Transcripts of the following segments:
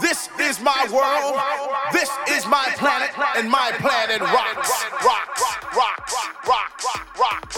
This is my world. This is my planet, and my planet rocks, rocks, rocks, rocks, rocks,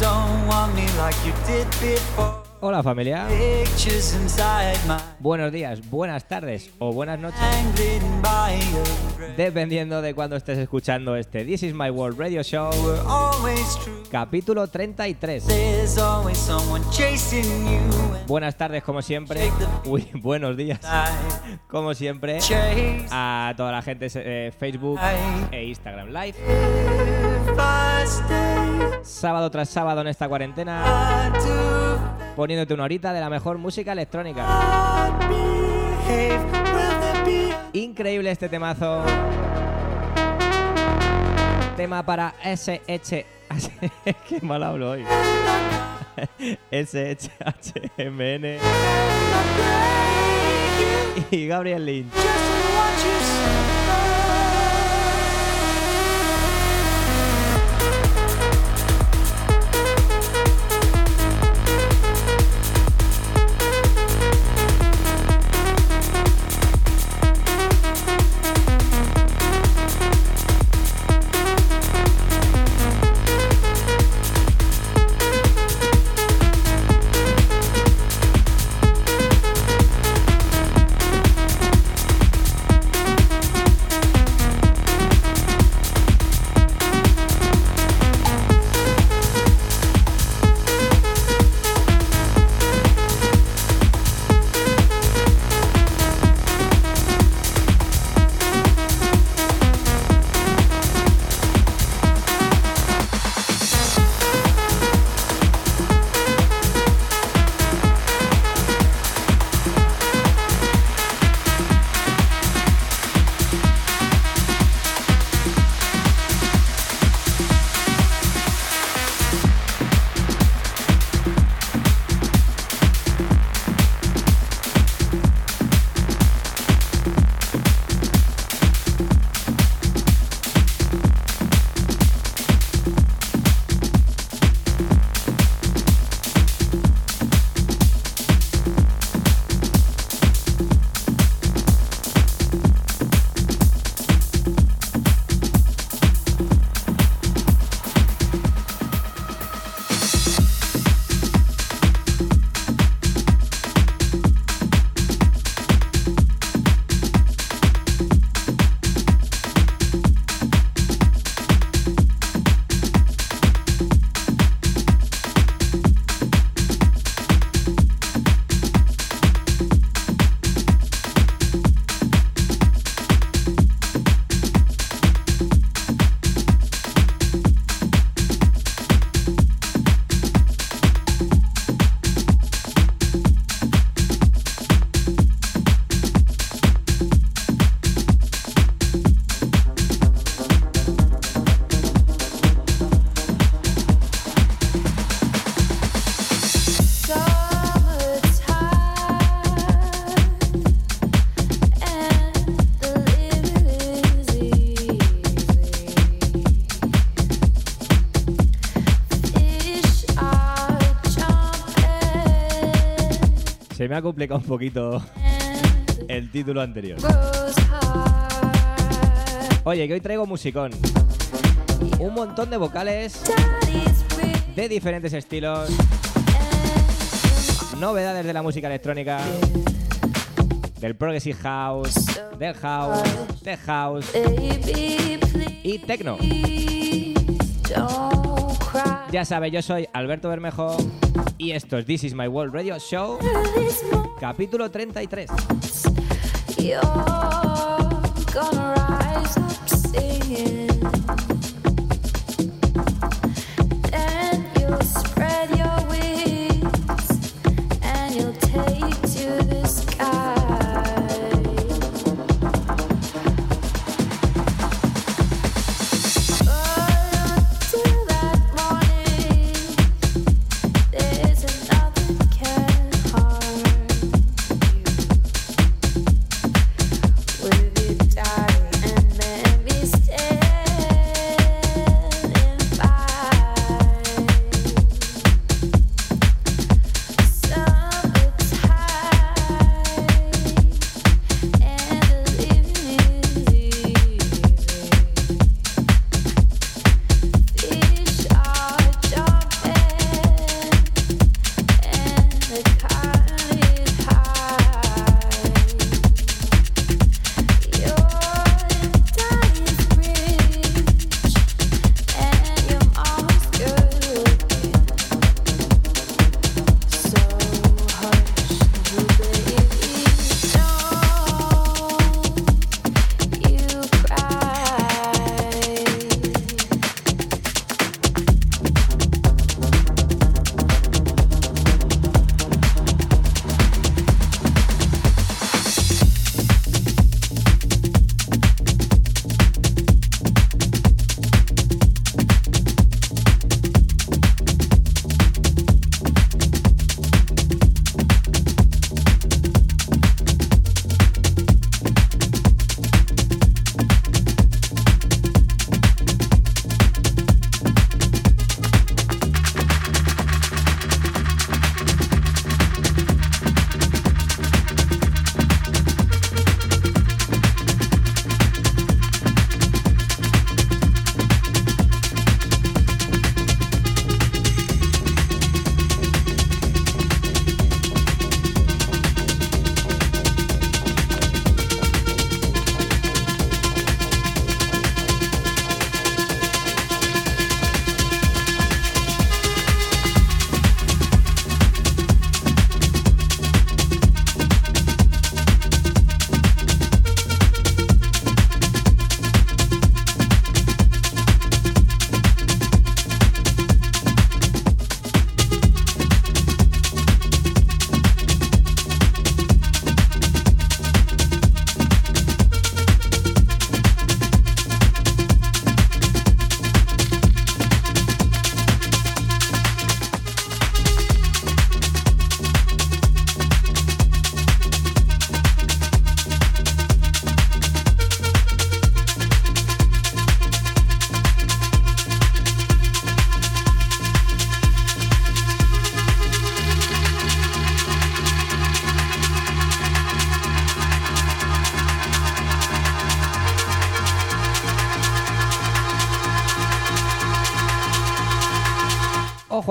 don't want me like you did before. Hola familia. Buenos días, buenas tardes o buenas noches. Dependiendo de cuando estés escuchando este This is My World Radio Show. Capítulo 33. Buenas tardes como siempre. Uy, buenos días. Como siempre. A toda la gente de eh, Facebook e Instagram Live. Sábado tras sábado en esta cuarentena poniéndote una horita de la mejor música electrónica. Increíble este temazo. Tema para SH. Qué mal hablo hoy. SHHMN. Y Gabriel Lynch. Ha complicado un poquito el título anterior. Oye, que hoy traigo musicón. Un montón de vocales de diferentes estilos. Novedades de la música electrónica. Del progressive house, del house, de house y techno. Ya sabes, yo soy Alberto Bermejo y esto es This Is My World Radio Show, capítulo 33.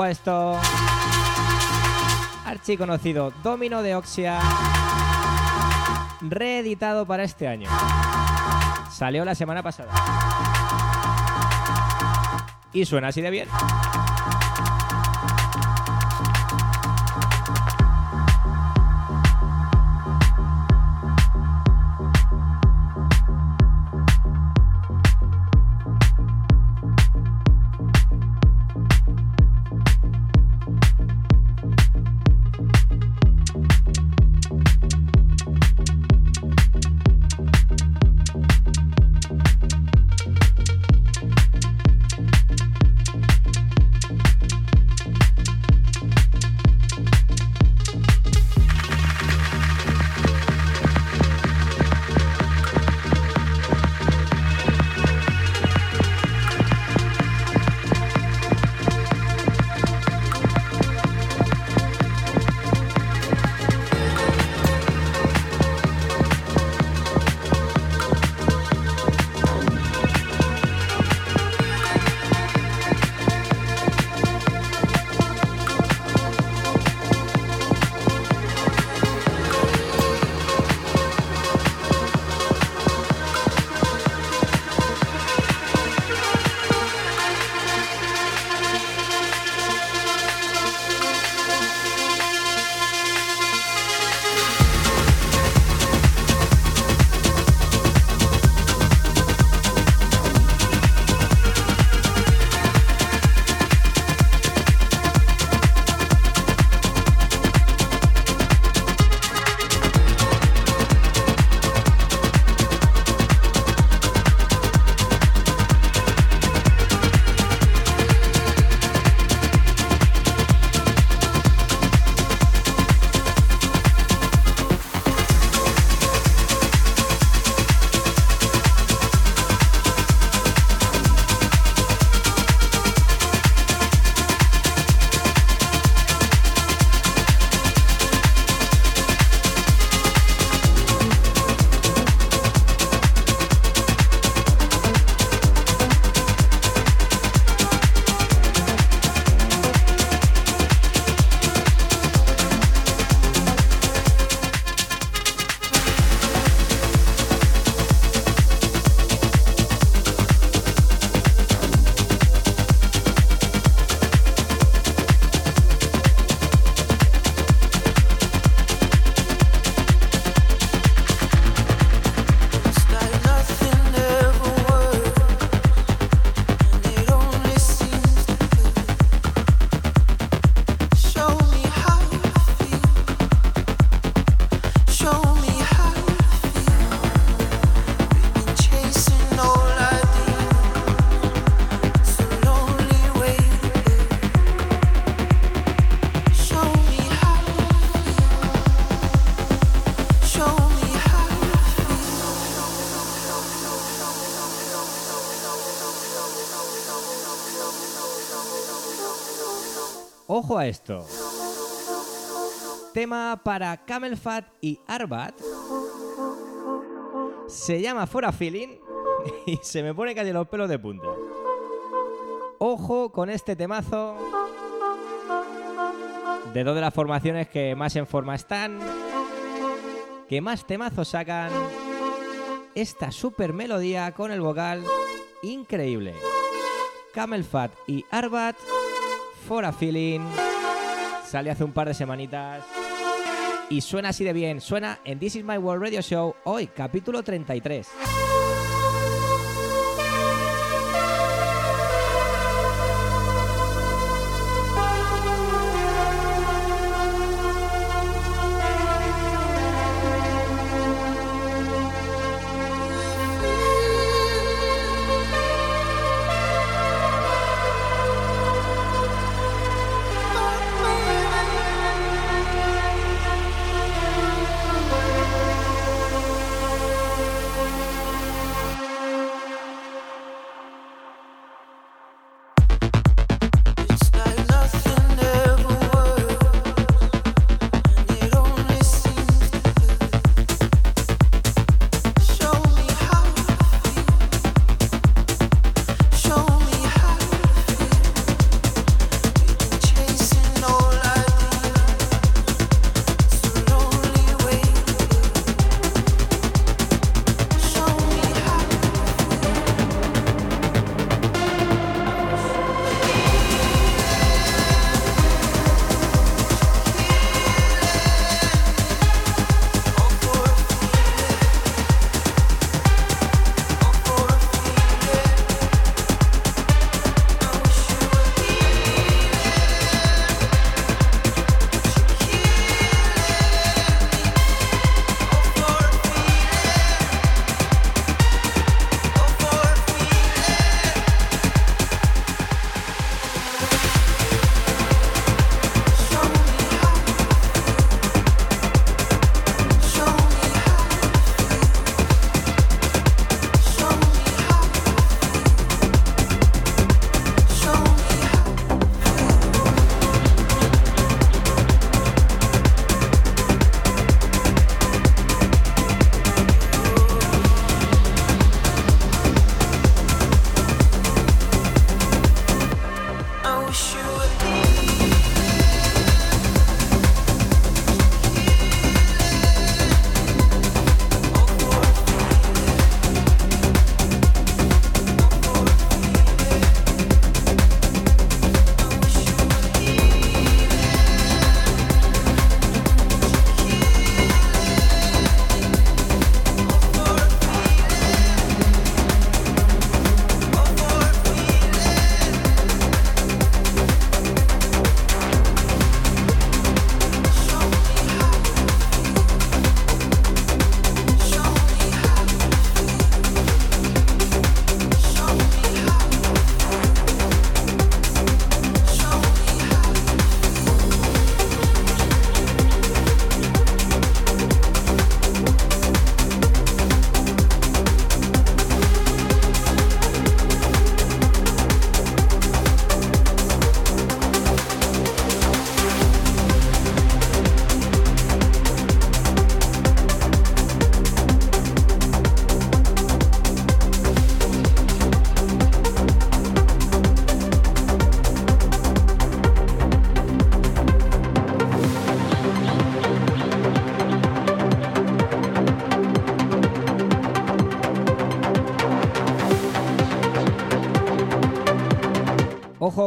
A esto. Archi conocido Domino de Oxia. Reeditado para este año. Salió la semana pasada. Y suena así de bien. Ojo a esto. Tema para Camel Fat y Arbat. Se llama For a Feeling y se me pone casi los pelos de punta. Ojo con este temazo de dos de las formaciones que más en forma están, que más temazos sacan. Esta super melodía con el vocal increíble. Camel Fat y Arbat, For a Feeling. Sale hace un par de semanitas. Y suena así de bien. Suena en This Is My World Radio Show hoy, capítulo 33.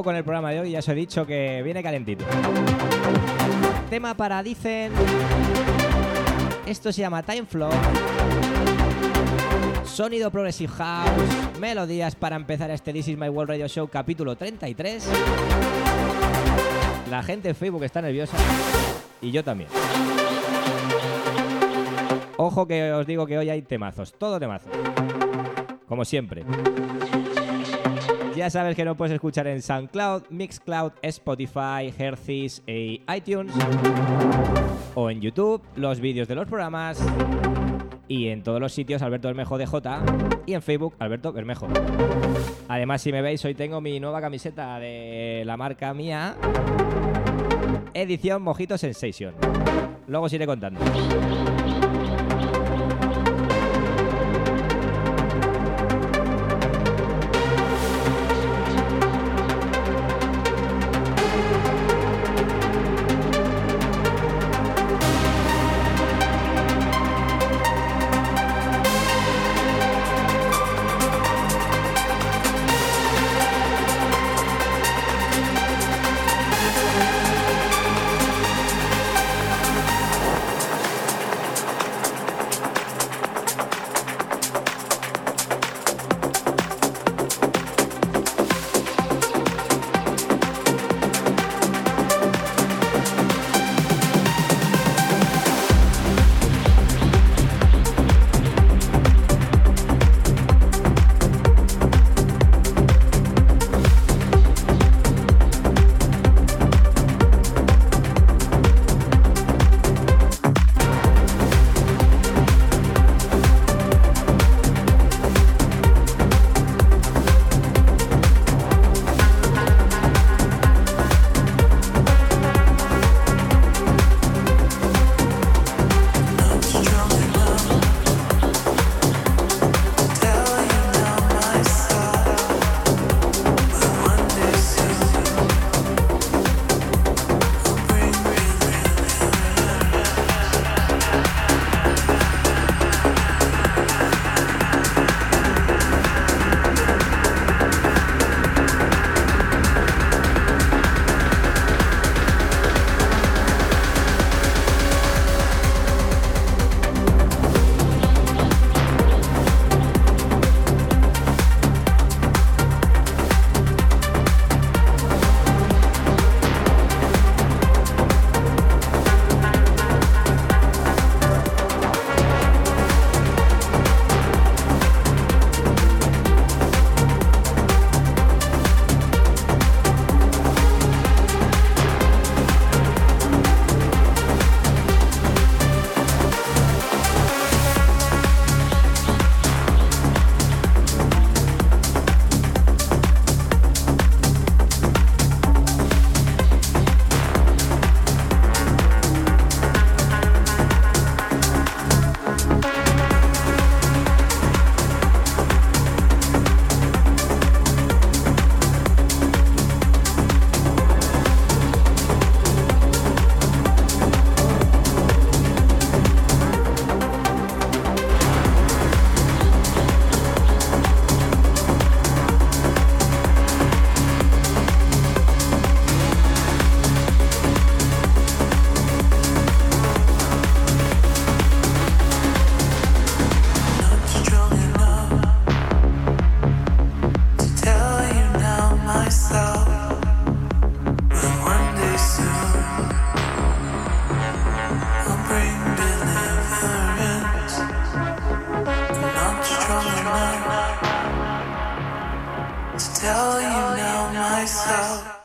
Con el programa de hoy, ya os he dicho que viene calentito. Tema para Dicen. Esto se llama Time Flow. Sonido Progressive House. Melodías para empezar este This Is My World Radio Show capítulo 33. La gente en Facebook está nerviosa. Y yo también. Ojo que os digo que hoy hay temazos. Todo temazos. Como siempre. Ya sabes que no puedes escuchar en SoundCloud, Mixcloud, Spotify, Herces e iTunes. O en YouTube, los vídeos de los programas. y en todos los sitios Alberto Bermejo DJ y en Facebook Alberto Bermejo. Además, si me veis, hoy tengo mi nueva camiseta de la marca mía, edición Mojito Sensation. Luego os iré contando.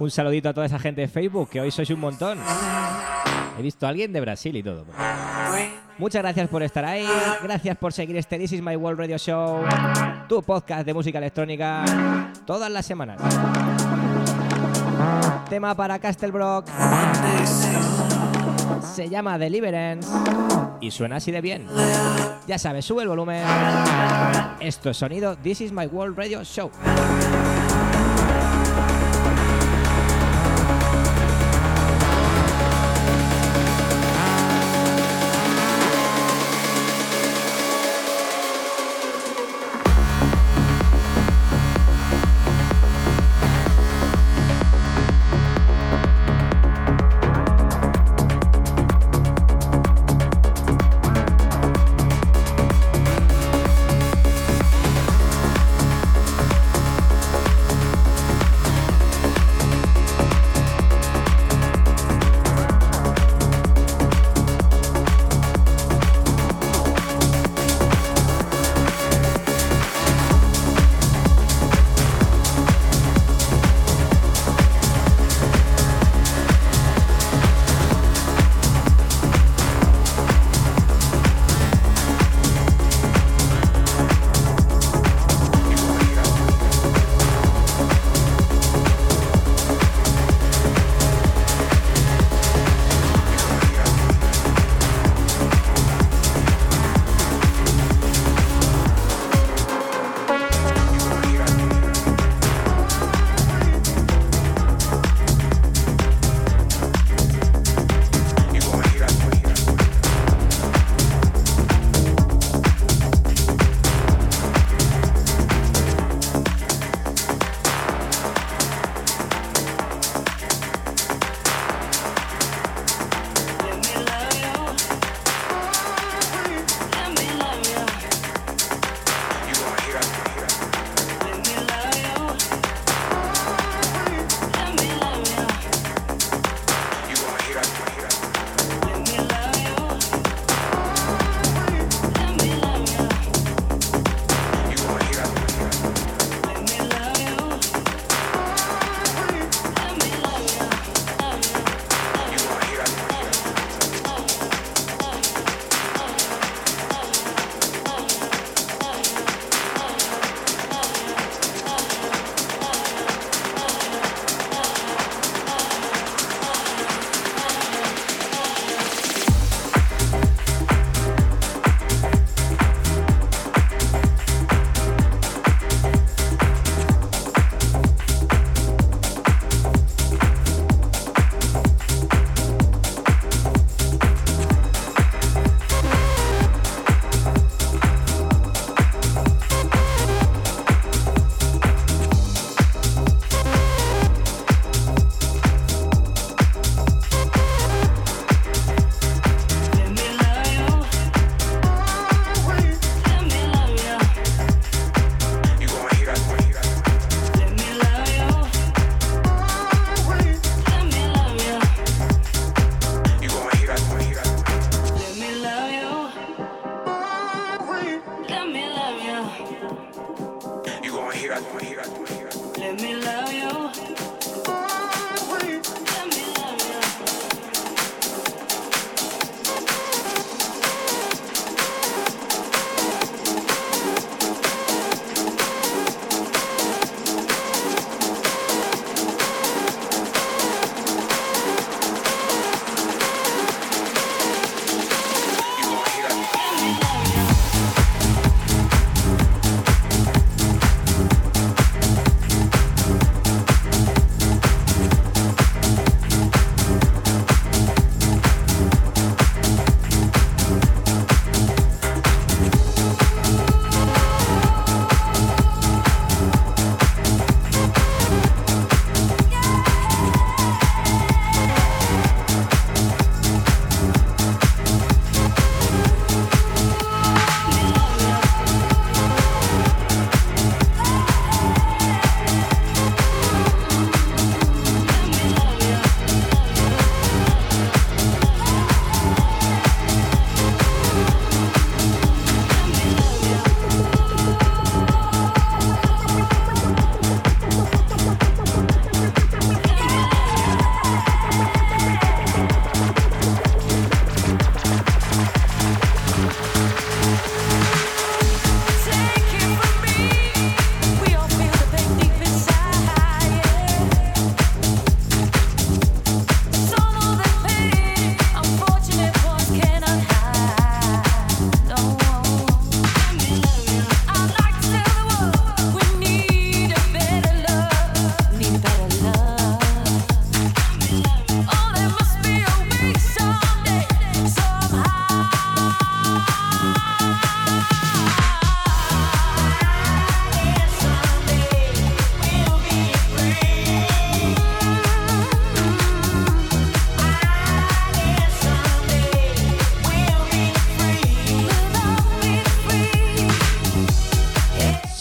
Un saludito a toda esa gente de Facebook, que hoy sois un montón. He visto a alguien de Brasil y todo. Muchas gracias por estar ahí. Gracias por seguir este This is My World Radio Show, tu podcast de música electrónica, todas las semanas. Tema para Castlebrock. Se llama Deliverance y suena así de bien. Ya sabes, sube el volumen. Esto es sonido This is My World Radio Show.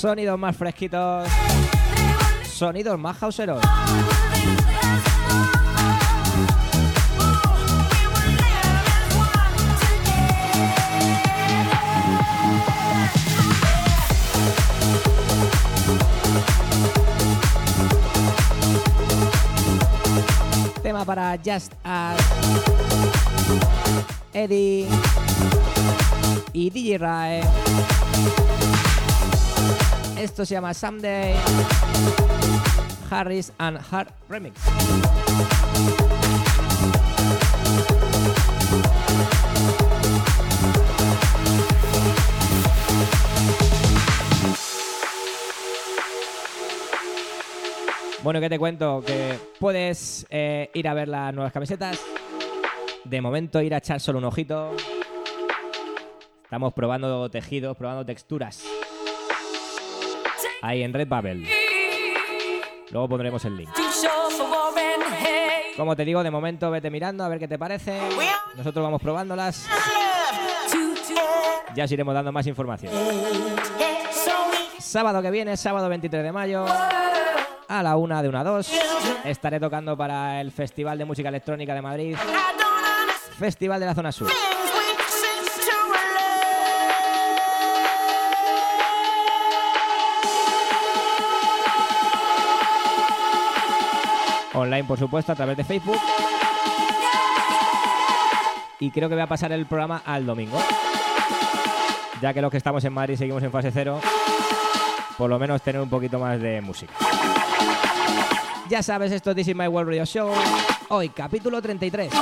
Sonidos más fresquitos, sonidos más hauseros. Tema para Just Us, Eddie y DJ. Esto se llama Someday Harris and Hart Remix. Bueno, ¿qué te cuento? Que puedes eh, ir a ver las nuevas camisetas. De momento ir a echar solo un ojito. Estamos probando tejidos, probando texturas. Ahí en Redbubble. Luego pondremos el link. Como te digo, de momento vete mirando a ver qué te parece. Nosotros vamos probándolas. Ya os iremos dando más información. Sábado que viene, sábado 23 de mayo, a la una de una dos, estaré tocando para el Festival de Música Electrónica de Madrid, Festival de la Zona Sur. Online, por supuesto, a través de Facebook. Y creo que voy a pasar el programa al domingo. Ya que los que estamos en Madrid seguimos en fase cero, por lo menos tener un poquito más de música. Ya sabes, esto es This is My World Radio Show. Hoy, capítulo 33.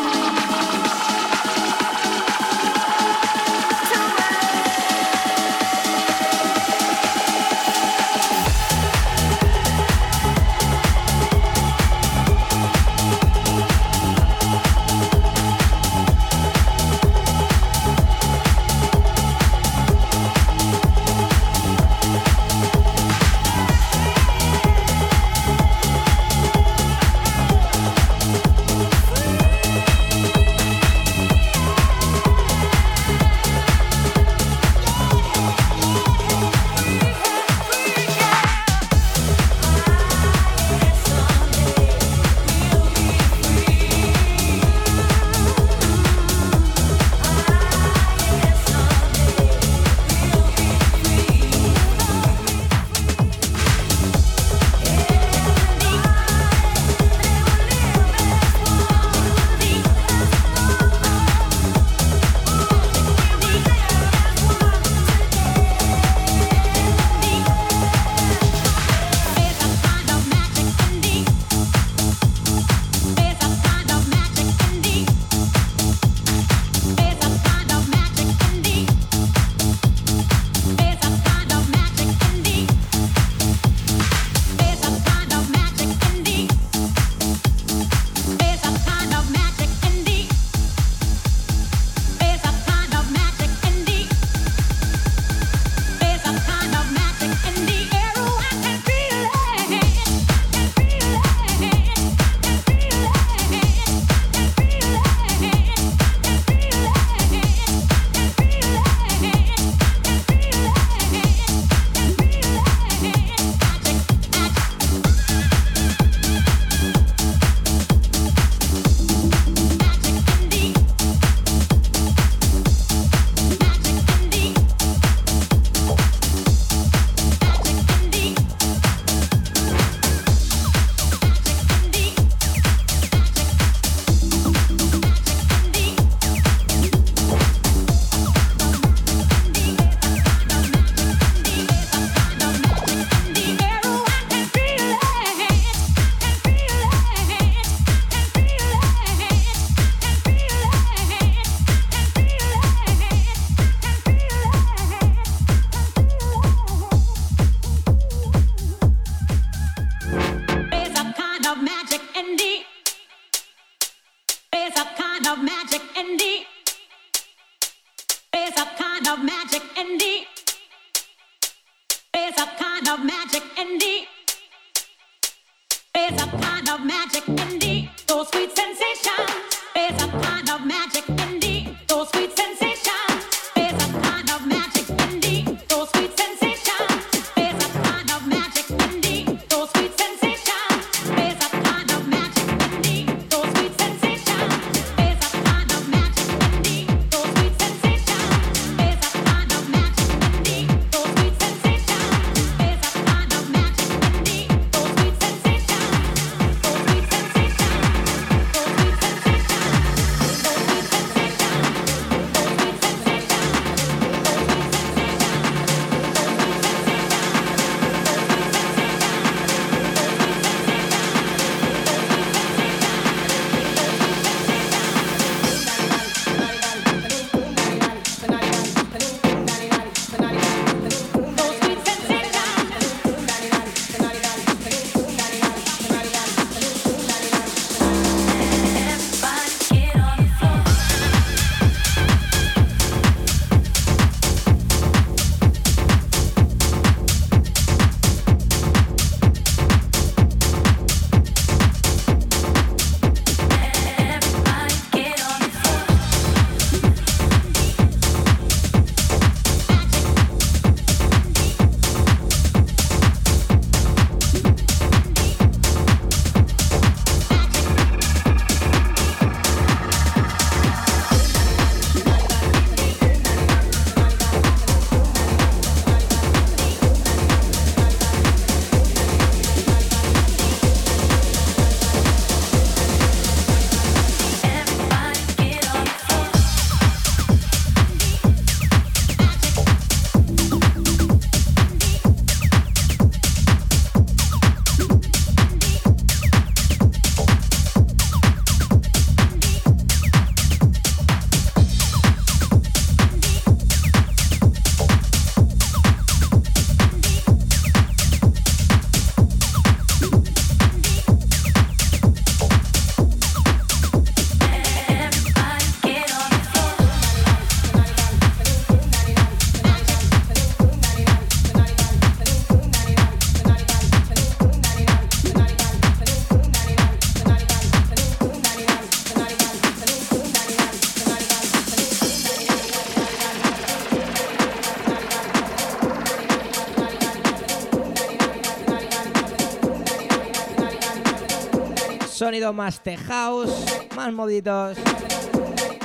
sonido más tech house, más moditos.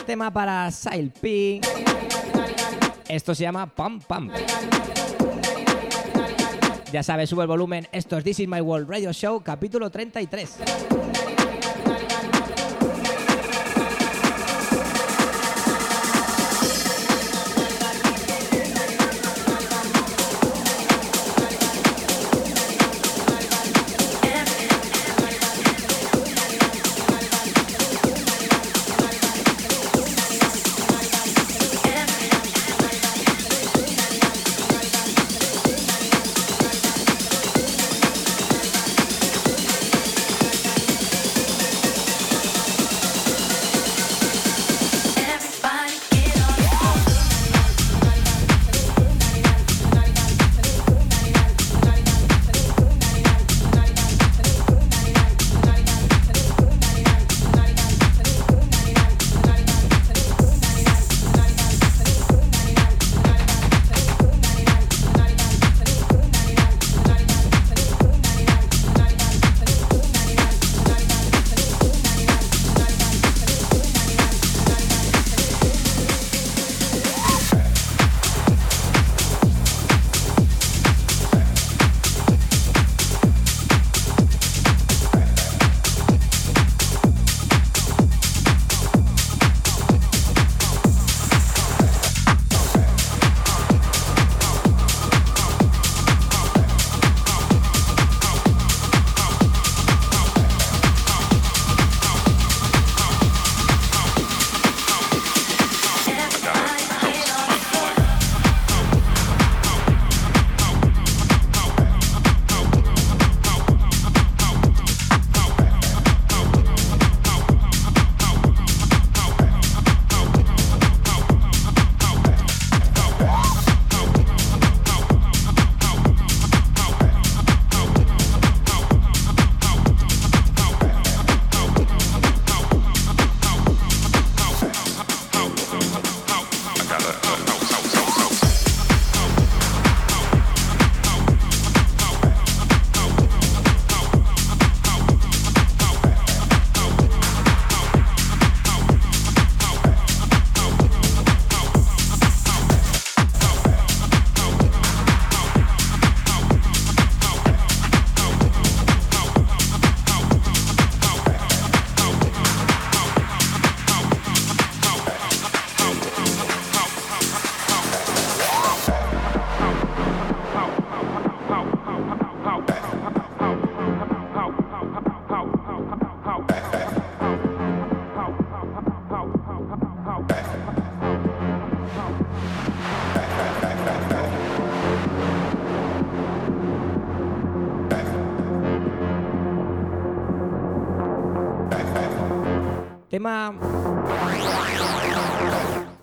Tema para Sile P. Esto se llama Pam Pam. Ya sabes, sube el volumen. Esto es This Is My World Radio Show, capítulo 33.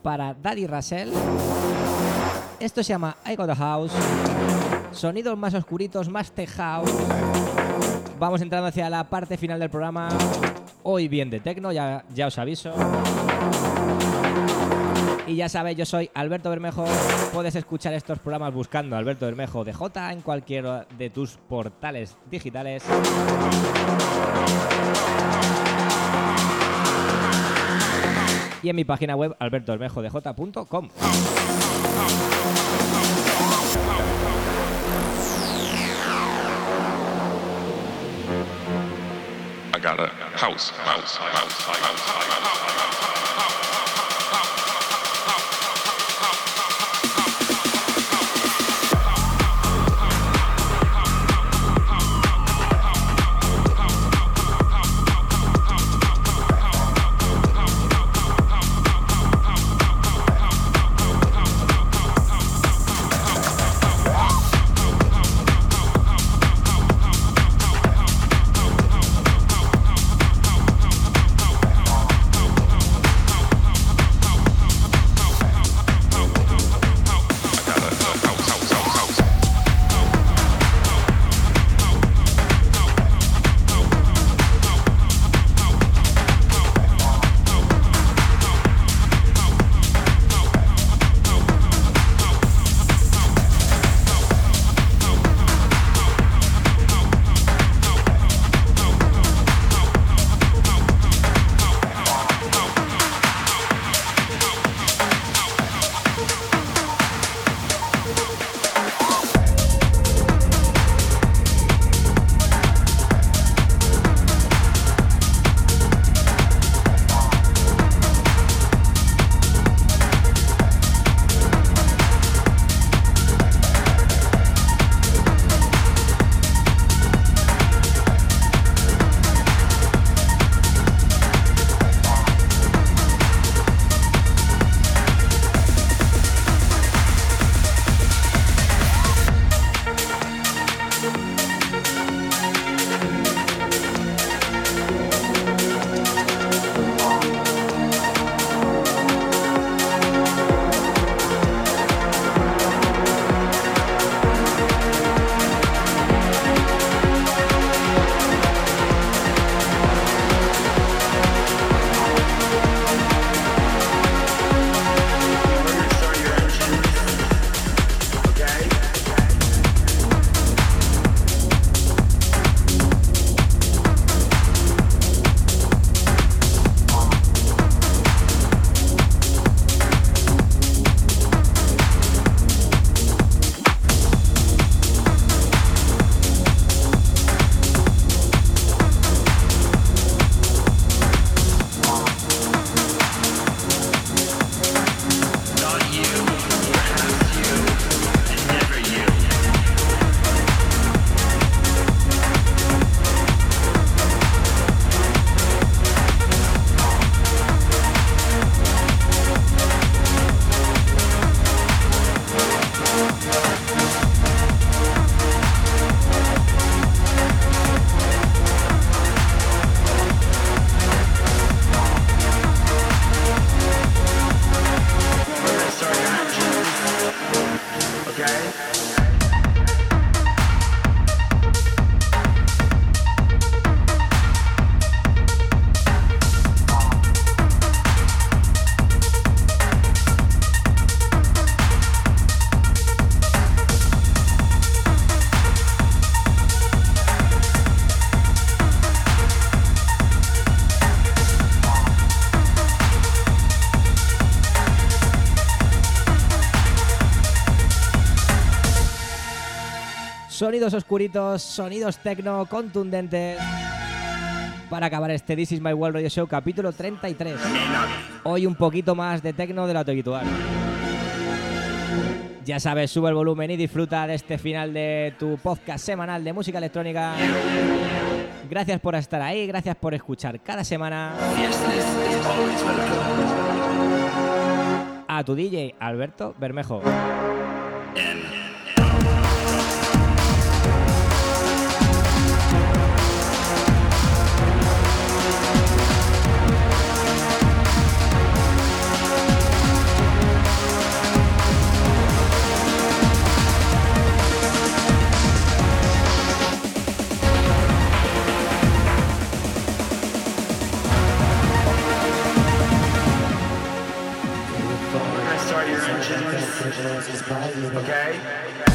Para Daddy Russell. Esto se llama I Got a House. Sonidos más oscuritos, más house. Vamos entrando hacia la parte final del programa. Hoy bien de tecno, ya, ya os aviso. Y ya sabéis, yo soy Alberto Bermejo. Puedes escuchar estos programas buscando Alberto Bermejo DJ en cualquiera de tus portales digitales. Y en mi página web albertobermejodj.com. I got a. Sonidos oscuritos, sonidos tecno contundentes. Para acabar este This Is My World Radio Show capítulo 33. Hoy un poquito más de tecno de lo habitual. Ya sabes, sube el volumen y disfruta de este final de tu podcast semanal de música electrónica. Gracias por estar ahí, gracias por escuchar cada semana. A tu DJ Alberto Bermejo. okay?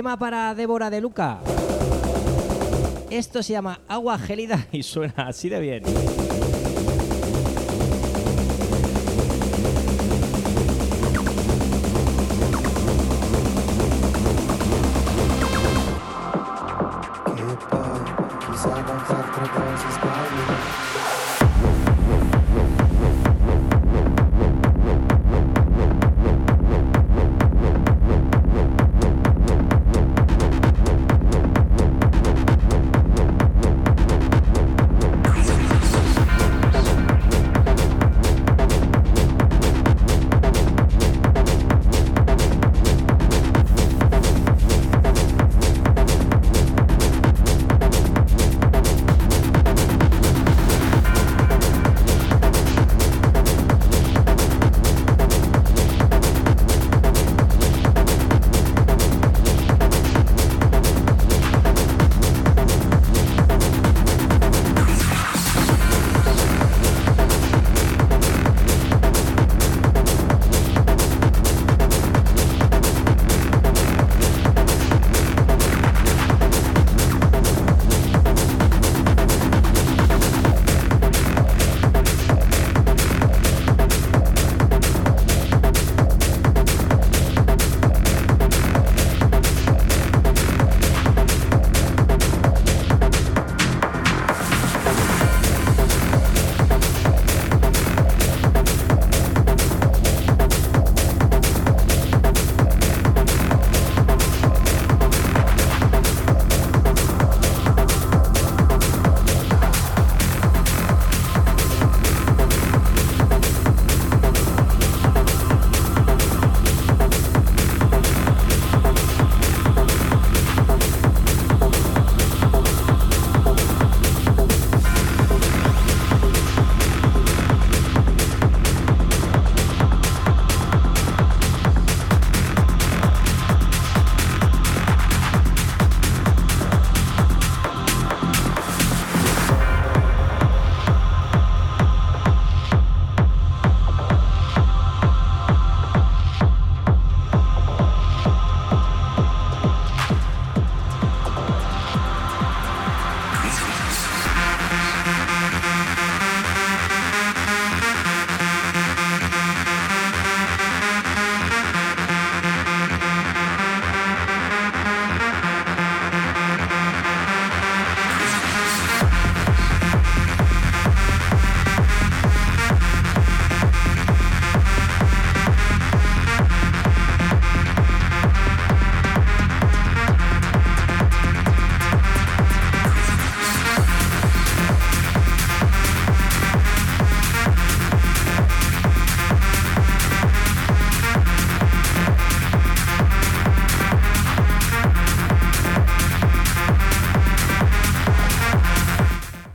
Tema para Débora de Luca. Esto se llama Agua Gélida y suena así de bien.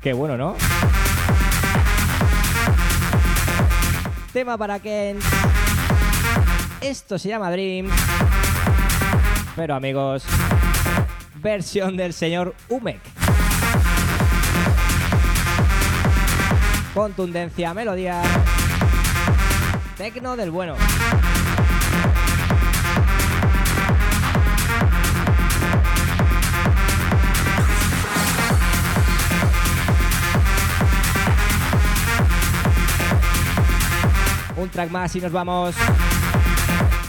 Qué bueno, ¿no? Tema para Ken. Esto se llama Dream. Pero amigos, versión del señor Umek. Contundencia, melodía. Tecno del bueno. Un track más y nos vamos.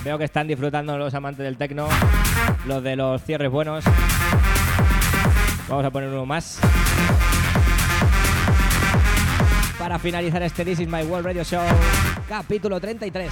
Veo que están disfrutando los amantes del techno, los de los cierres buenos. Vamos a poner uno más. Para finalizar este This is My World Radio Show, capítulo 33.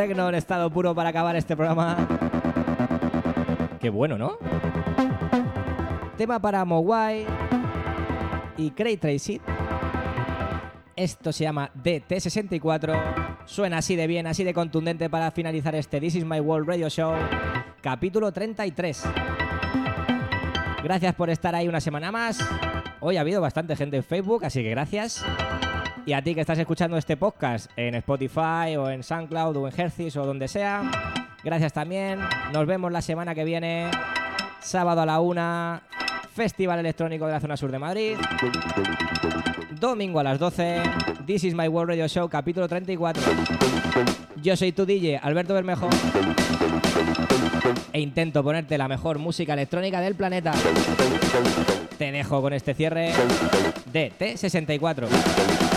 Tecno en estado puro para acabar este programa. Qué bueno, ¿no? Tema para Mogwai y Cray Tracy. Esto se llama DT64. Suena así de bien, así de contundente para finalizar este This is My World Radio Show, capítulo 33. Gracias por estar ahí una semana más. Hoy ha habido bastante gente en Facebook, así que gracias. Y a ti que estás escuchando este podcast en Spotify o en SoundCloud o en Hercis o donde sea, gracias también. Nos vemos la semana que viene, sábado a la una, Festival Electrónico de la Zona Sur de Madrid. Domingo a las 12, This is My World Radio Show, capítulo 34. Yo soy tu DJ, Alberto Bermejo. E intento ponerte la mejor música electrónica del planeta. Te dejo con este cierre de T64.